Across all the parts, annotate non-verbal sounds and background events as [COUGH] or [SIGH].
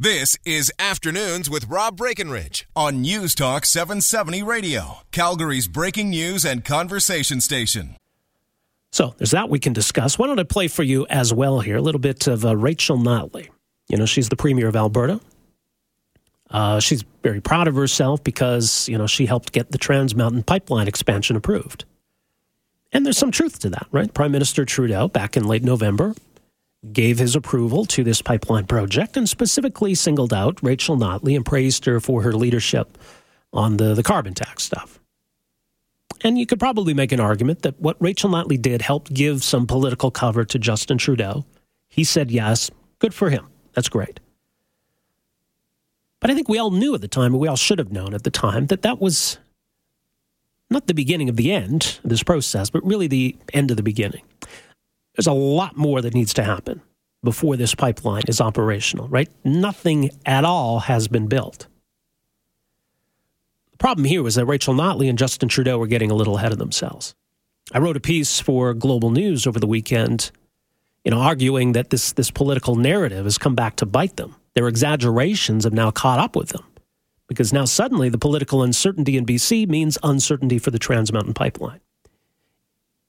This is Afternoons with Rob Breckenridge on News Talk 770 Radio, Calgary's breaking news and conversation station. So there's that we can discuss. Why don't I play for you as well here a little bit of uh, Rachel Notley? You know, she's the premier of Alberta. Uh, she's very proud of herself because, you know, she helped get the Trans Mountain Pipeline expansion approved. And there's some truth to that, right? Prime Minister Trudeau, back in late November, gave his approval to this pipeline project and specifically singled out Rachel Notley and praised her for her leadership on the, the carbon tax stuff. And you could probably make an argument that what Rachel Notley did helped give some political cover to Justin Trudeau. He said yes. Good for him. That's great. But I think we all knew at the time, and we all should have known at the time, that that was not the beginning of the end of this process, but really the end of the beginning. There's a lot more that needs to happen before this pipeline is operational, right? Nothing at all has been built. The problem here was that Rachel Notley and Justin Trudeau were getting a little ahead of themselves. I wrote a piece for Global News over the weekend, you know, arguing that this, this political narrative has come back to bite them. Their exaggerations have now caught up with them because now suddenly the political uncertainty in BC means uncertainty for the Trans Mountain Pipeline.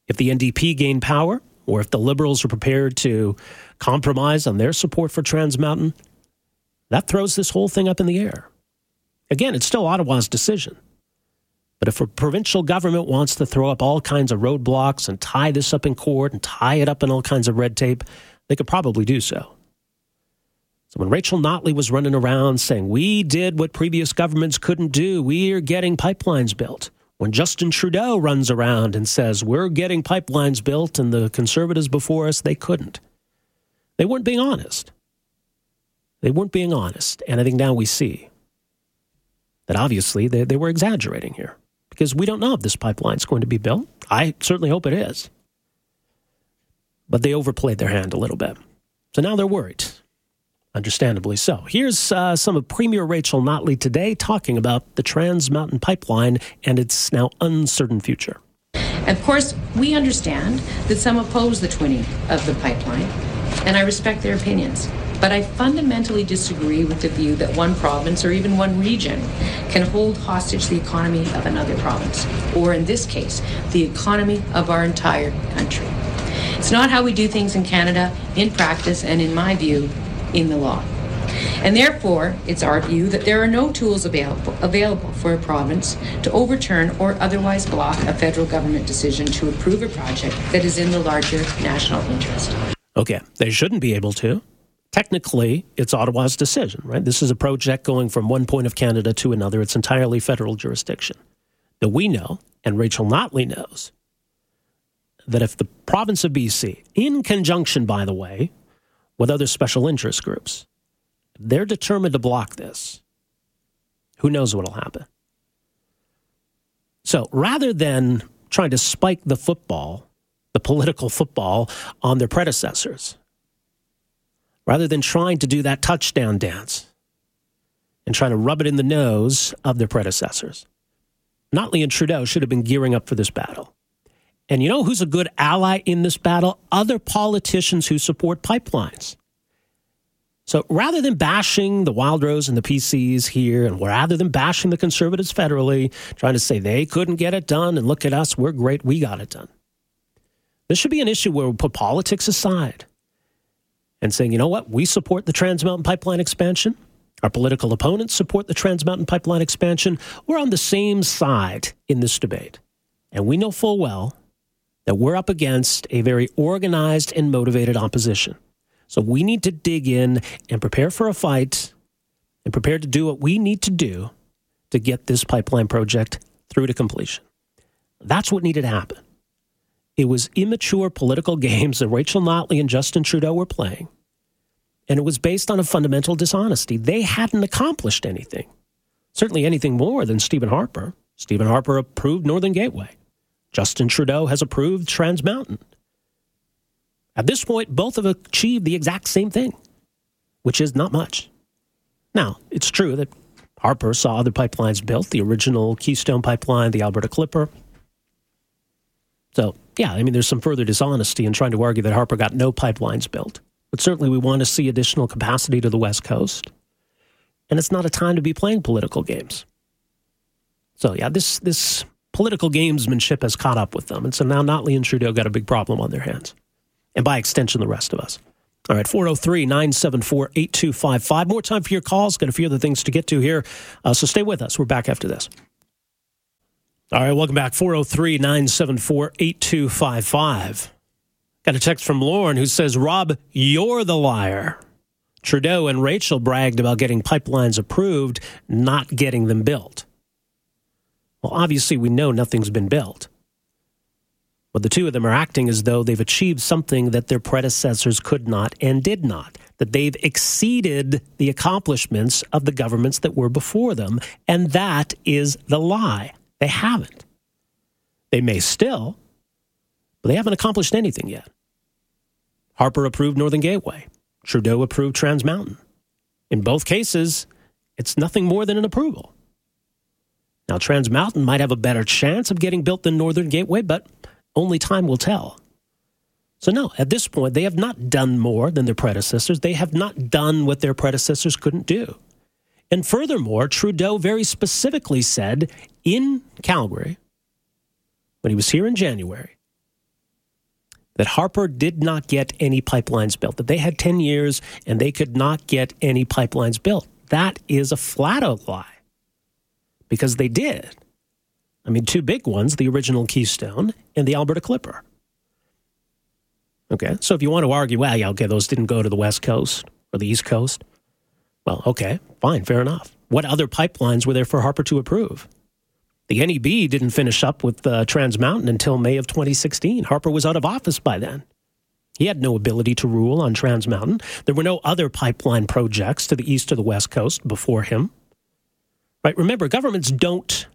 If the NDP gain power, or if the Liberals are prepared to compromise on their support for Trans Mountain, that throws this whole thing up in the air. Again, it's still Ottawa's decision. But if a provincial government wants to throw up all kinds of roadblocks and tie this up in court and tie it up in all kinds of red tape, they could probably do so. So when Rachel Notley was running around saying, We did what previous governments couldn't do, we're getting pipelines built. When Justin Trudeau runs around and says, We're getting pipelines built, and the conservatives before us, they couldn't. They weren't being honest. They weren't being honest. And I think now we see that obviously they, they were exaggerating here because we don't know if this pipeline is going to be built. I certainly hope it is. But they overplayed their hand a little bit. So now they're worried. Understandably so. Here's uh, some of Premier Rachel Notley today talking about the Trans Mountain Pipeline and its now uncertain future. Of course, we understand that some oppose the twinning of the pipeline, and I respect their opinions. But I fundamentally disagree with the view that one province or even one region can hold hostage the economy of another province, or in this case, the economy of our entire country. It's not how we do things in Canada, in practice, and in my view, in the law. And therefore, it's our view that there are no tools available, available for a province to overturn or otherwise block a federal government decision to approve a project that is in the larger national interest. Okay, they shouldn't be able to technically it's Ottawa's decision, right? This is a project going from one point of Canada to another. It's entirely federal jurisdiction. But we know, and Rachel Notley knows, that if the province of BC, in conjunction, by the way, with other special interest groups, they're determined to block this, who knows what will happen? So rather than trying to spike the football, the political football, on their predecessors, rather than trying to do that touchdown dance and trying to rub it in the nose of their predecessors. Notley and Trudeau should have been gearing up for this battle. And you know who's a good ally in this battle? Other politicians who support pipelines. So rather than bashing the Wildrose and the PCs here, and rather than bashing the conservatives federally, trying to say they couldn't get it done and look at us, we're great, we got it done. This should be an issue where we put politics aside and saying, you know what, we support the Trans Mountain Pipeline expansion. Our political opponents support the Trans Mountain Pipeline expansion. We're on the same side in this debate. And we know full well that we're up against a very organized and motivated opposition. So we need to dig in and prepare for a fight and prepare to do what we need to do to get this pipeline project through to completion. That's what needed to happen. It was immature political [LAUGHS] games that Rachel Notley and Justin Trudeau were playing. and it was based on a fundamental dishonesty. They hadn't accomplished anything, certainly anything more than Stephen Harper. Stephen Harper approved Northern Gateway. Justin Trudeau has approved Trans Mountain. At this point, both have achieved the exact same thing, which is not much. Now, it's true that Harper saw other pipelines built, the original Keystone Pipeline, the Alberta Clipper. So, yeah, I mean, there's some further dishonesty in trying to argue that Harper got no pipelines built. But certainly we want to see additional capacity to the West Coast. And it's not a time to be playing political games. So, yeah, this, this political gamesmanship has caught up with them. And so now Notley and Trudeau got a big problem on their hands. And by extension, the rest of us. All right, 403 974 8255. More time for your calls. Got a few other things to get to here. Uh, so stay with us. We're back after this. All right, welcome back. 403 974 8255. Got a text from Lauren who says, Rob, you're the liar. Trudeau and Rachel bragged about getting pipelines approved, not getting them built. Well, obviously, we know nothing's been built. But the two of them are acting as though they've achieved something that their predecessors could not and did not, that they've exceeded the accomplishments of the governments that were before them. And that is the lie. They haven't. They may still, but they haven't accomplished anything yet. Harper approved Northern Gateway. Trudeau approved Trans Mountain. In both cases, it's nothing more than an approval. Now, Trans Mountain might have a better chance of getting built than Northern Gateway, but only time will tell. So, no, at this point, they have not done more than their predecessors. They have not done what their predecessors couldn't do. And furthermore, Trudeau very specifically said in Calgary, when he was here in January, that Harper did not get any pipelines built, that they had 10 years and they could not get any pipelines built. That is a flat out lie because they did. I mean, two big ones the original Keystone and the Alberta Clipper. Okay, so if you want to argue, well, yeah, okay, those didn't go to the West Coast or the East Coast, well, okay, fine, fair enough. What other pipelines were there for Harper to approve? The NEB didn't finish up with uh, Trans Mountain until May of 2016. Harper was out of office by then. He had no ability to rule on Trans Mountain. There were no other pipeline projects to the east or the west coast before him. Right? Remember, governments don't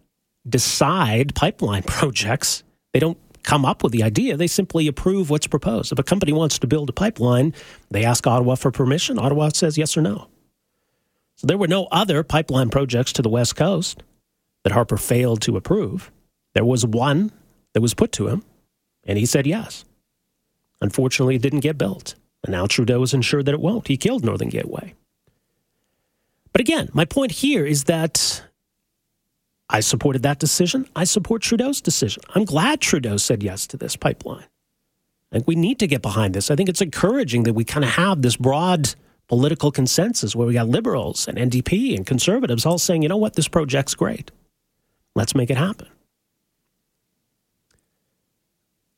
decide pipeline [LAUGHS] projects. They don't come up with the idea, they simply approve what's proposed. If a company wants to build a pipeline, they ask Ottawa for permission. Ottawa says yes or no. So there were no other pipeline projects to the West Coast that Harper failed to approve. There was one that was put to him, and he said yes. Unfortunately, it didn't get built. And now Trudeau is ensured that it won't. He killed Northern Gateway. But again, my point here is that I supported that decision. I support Trudeau's decision. I'm glad Trudeau said yes to this pipeline. I think we need to get behind this. I think it's encouraging that we kind of have this broad political consensus where we got liberals and NDP and conservatives all saying, you know what, this project's great. Let's make it happen.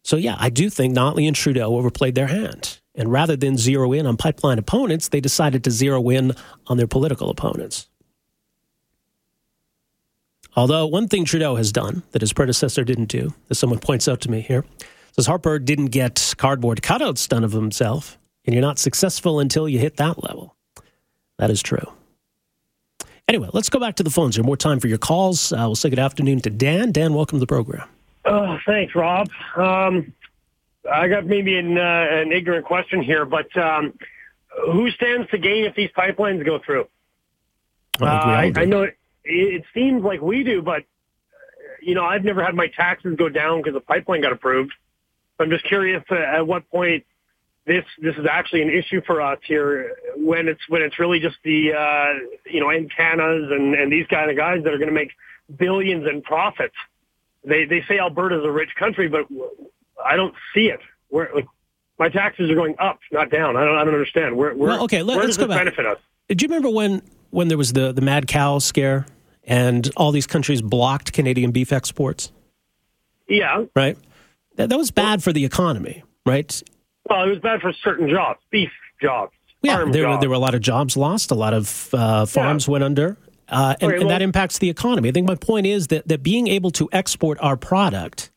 So, yeah, I do think Notley and Trudeau overplayed their hand. And rather than zero in on pipeline opponents, they decided to zero in on their political opponents. Although one thing Trudeau has done that his predecessor didn't do, as someone points out to me here, says Harper didn't get cardboard cutouts done of himself, and you're not successful until you hit that level. That is true. Anyway, let's go back to the phones here. More time for your calls. Uh, we'll say good afternoon to Dan. Dan, welcome to the program. Oh, thanks, Rob. Um, I got maybe an, uh, an ignorant question here, but um, who stands to gain if these pipelines go through? I, uh, I, I know it seems like we do, but you know, I've never had my taxes go down because the pipeline got approved. I'm just curious uh, at what point this this is actually an issue for us here when it's when it's really just the uh, you know Encanas and and these kind of guys that are going to make billions in profits. They they say Alberta's a rich country, but I don't see it. Where like my taxes are going up, not down. I don't I don't understand. Where where, well, okay, let, where does back. benefit us? Do you remember when when there was the the mad cow scare and all these countries blocked Canadian beef exports? Yeah. Right. That, that was bad for the economy, right? Well, it was bad for certain jobs, beef jobs. Yeah, there, jobs. there were a lot of jobs lost. A lot of uh, farms went under. Uh, and, Okay, and that impacts the economy. I think my point is that, that being able to export our product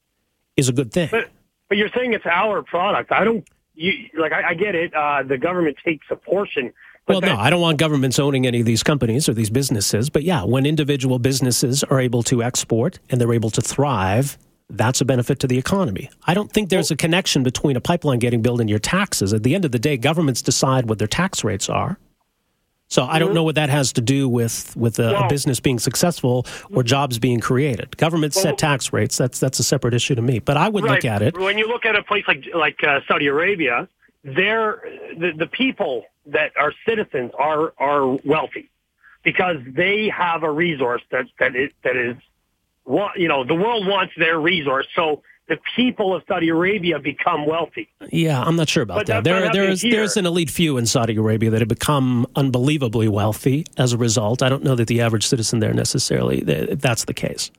is a good thing. But but you're saying it's our product. I don't. You like I, I get it. Uh, the government takes a portion, well, no, I don't want governments owning any of these companies or these businesses. But yeah, when individual businesses are able to export and they're able to thrive, that's a benefit to the economy. I don't think there's a connection between a pipeline getting built and your taxes. At the end of the day, governments decide what their tax rates are. So I don't mm-hmm. know what that has to do with with a, a business being successful or jobs being created. Governments well, set tax rates. That's that's a separate issue to me. But I would right. look at it when you look at a place like like uh, Saudi Arabia. They're the, the people that are citizens are are wealthy because they have a resource that that is that is you know the world wants their resource so the people of Saudi Arabia become wealthy. Yeah, I'm not sure about but that. There, there's there's an elite few in Saudi Arabia that have become unbelievably wealthy as a result. I don't know that the average citizen there necessarily that's the case.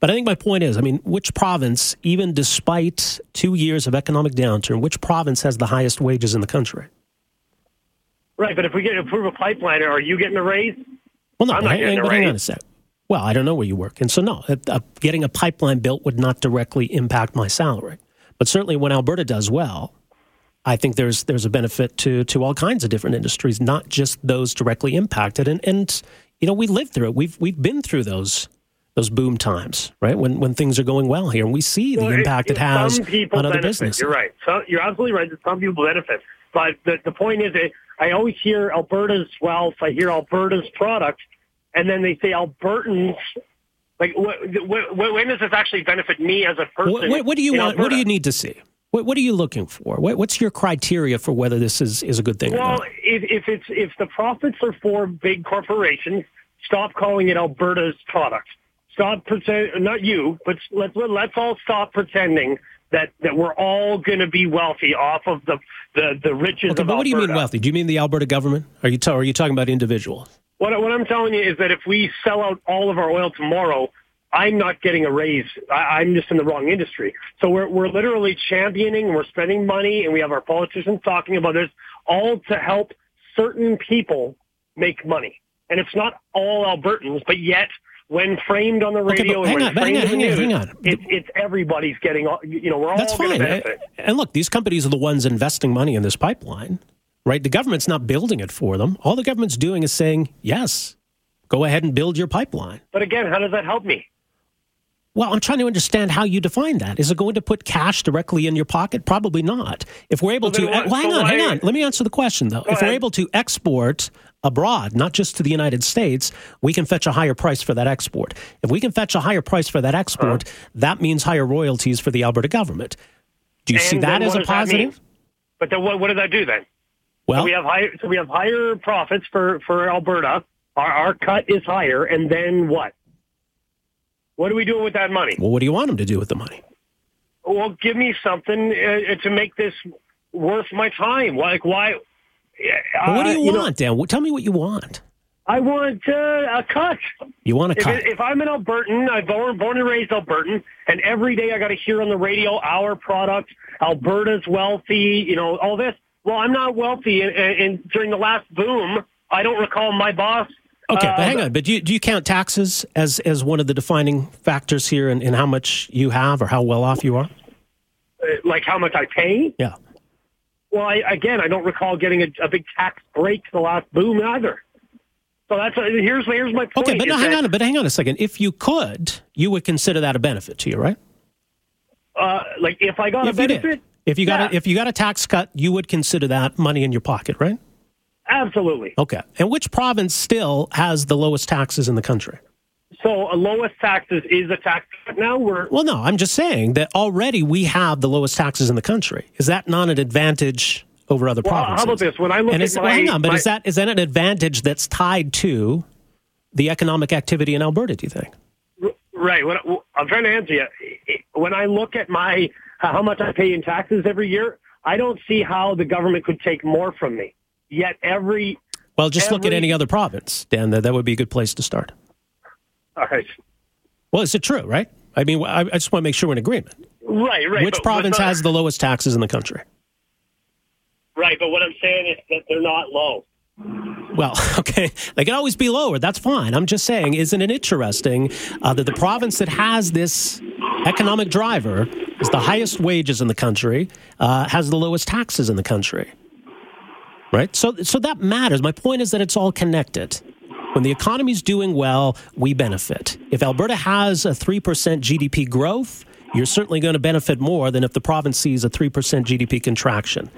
But I think my point is, I mean, which province, even despite two years of economic downturn, which province has the highest wages in the country? Right, but if we get to approve a pipeline, are you getting a raise? Well, no, I'm not hang, but hang on a sec. Well, I don't know where you work, and so no, getting a pipeline built would not directly impact my salary. But certainly, when Alberta does well, I think there's there's a benefit to to all kinds of different industries, not just those directly impacted. And and you know, we lived through it. We've we've been through those those boom times, right? When when things are going well here, and we see the well, impact it, it has on other benefit. businesses. You're right. So you're absolutely right. That Some people benefit, but the the point is, I always hear Alberta's wealth. I hear Alberta's product, and then they say Albertans. Like, when does this actually benefit me as a person? What, what, what do you want? Alberta? What do you need to see? What, what are you looking for? What, what's your criteria for whether this is, is a good thing? Well, if, if it's if the profits are for big corporations, stop calling it Alberta's product. Stop pretend, not you, but let's let's all stop pretending that that we're all going to be wealthy off of the the, the riches okay, of but what do you mean wealthy? Do you mean the Alberta government? Are you, ta- are you talking about individuals? What, what I'm telling you is that if we sell out all of our oil tomorrow, I'm not getting a raise. I, I'm just in the wrong industry. So we're, we're literally championing, we're spending money, and we have our politicians talking about this, all to help certain people make money. And it's not all Albertans, but yet when framed on the radio okay, and when on, framed on, the news, hang on. It's, it's everybody's getting, you know, we're all That's fine. And look, these companies are the ones investing money in this pipeline, right? The government's not building it for them. All the government's doing is saying, yes, go ahead and build your pipeline. But again, how does that help me? Well, I'm trying to understand how you define that. Is it going to put cash directly in your pocket? Probably not. If we're able well, to, well, hang on, hang on. Let me answer the question though. If ahead. we're able to export abroad, not just to the United States, we can fetch a higher price for that export. If we can fetch a higher price for that export, uh-huh. that means higher royalties for the Alberta government. Do you and see that as a positive? But then what, what does that do then? Well, so we have higher, so we have higher profits for, for Alberta. Our, our cut is higher, and then what? What are we doing with that money? Well, what do you want them to do with the money? Well, give me something uh, to make this worth my time. Like, why? Well, what do you, uh, want, know, Dan? Tell me what you want. I want uh, a cut. You want a cut? If, if I'm an Albertan, I'm born, born and raised Albertan, and every day I got to hear on the radio our product, Alberta's wealthy, you know, all this. Well, I'm not wealthy, and, and during the last boom, I don't recall my boss. Okay, uh, but hang on. But do you, do you count taxes as as one of the defining factors here in, in how much you have or how well off you are? Uh, like how much I pay? Yeah. Well, I, again, I don't recall getting a, a big tax break the last boom either. So that's a, here's here's my point. Okay, but no, hang that, on, but hang on a second. If you could, you would consider that a benefit to you, right? Uh, like if I got if a benefit, if you got yeah. a, if you got a tax cut, you would consider that money in your pocket, right? Absolutely. Okay. And which province still has the lowest taxes in the country? So a lowest taxes is a tax cut now. We're well, no. I'm just saying that already we have the lowest taxes in the country. Is that not an advantage over other well, provinces? How about this? When I look and at my, well, hang on, but my, is that is that an advantage that's tied to the economic activity in Alberta? Do you think? Right. When, I'm trying to answer you. When I look at my how much I pay in taxes every year, I don't see how the government could take more from me. Yet every well, just every, look at any other province, Dan. That, that would be a good place to start. All right. Well, is it true, right? I mean, I, I just want to make sure we're in agreement. Right, right. Which but, province but, has the lowest taxes in the country? Right, but what I'm saying is that they're not low. Well, [LAUGHS] okay, they can always be lower. That's fine. I'm just saying, isn't it interesting uh, that the province that has this economic driver is the highest wages in the country, uh, has the lowest taxes in the country? Right? So, so that matters. My point is that it's all connected. When the economy's doing well, we benefit. If Alberta has a 3% GDP growth, you're certainly going to benefit more than if the province sees a 3% GDP contraction.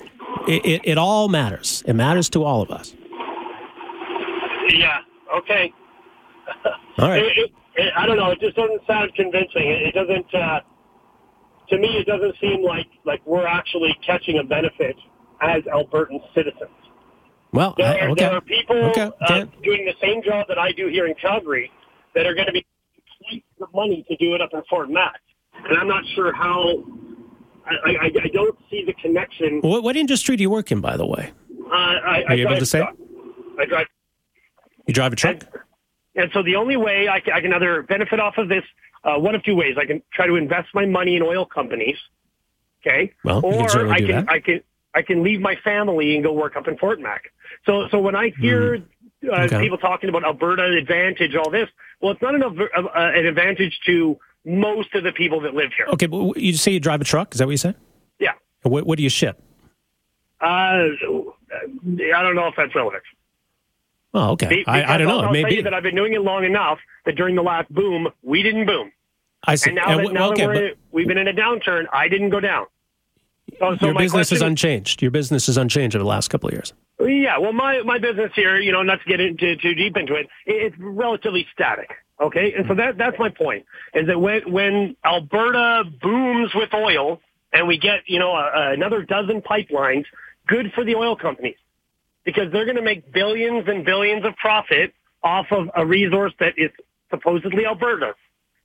It, it, it all matters. It matters to all of us. Yeah. Okay. All right. [LAUGHS] It, it, I don't know. It just doesn't sound convincing. It, doesn't. Uh, to me, it doesn't seem like like we're actually catching a benefit as Albertan citizens. Well, there, I, okay. there are people okay. uh, doing the same job that I do here in Calgary that are going to be the money to do it up in Fort Mac, and I'm not sure how. I, I, I don't see the connection. What, what, industry do you work in, by the way? Uh, I, are you able to say? I drive. You drive a truck. And, and so the only way I can, I can either benefit off of this, uh, one of two ways. I can try to invest my money in oil companies, okay, well, or can I can that. I can I can leave my family and go work up in Fort Mac. So so when I hear mm. uh, okay. people talking about Alberta advantage, all this, well, it's not an, uh, an advantage to most of the people that live here. Okay, but you say you drive a truck? Is that what you said? Yeah. What, what do you ship? Uh, I don't know if that's relevant. Oh, okay. I, I, don't know. I'll, I'll Maybe that I've been doing it long enough that during the last boom, we didn't boom. I see. And now, and, that, now okay, that we're, we've been in a downturn, I didn't go down. So, so your business question, is unchanged. Your business is unchanged over the last couple of years. Yeah, well, my my business here, you know, not to get into too deep into it, it's relatively static. Okay, and so that that's my point is that when when Alberta booms with oil and we get you know a, another dozen pipelines, good for the oil companies because they're going to make billions and billions of profit off of a resource that is supposedly Alberta.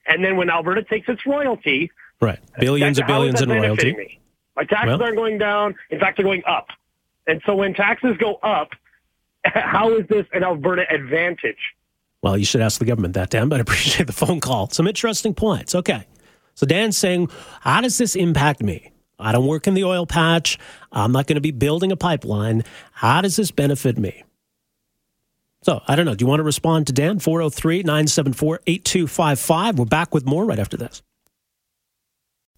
And then when Alberta takes its royalty, right, billions and billions in royalty. Me? My taxes well, aren't going down. In fact, they're going up. And so when taxes go up, [LAUGHS] how is this an Alberta advantage? Well, you should ask the government that, Dan, but I appreciate the phone call. Some interesting points. Okay. So Dan's saying, how does this impact me? I don't work in the oil patch. I'm not going to be building a pipeline. How does this benefit me? So I don't know. Do you want to respond to Dan? 403 974 8255. We're back with more right after this.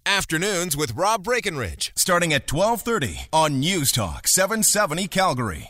Afternoons with Rob Breckenridge, starting at 1230 on News Talk 770 Calgary.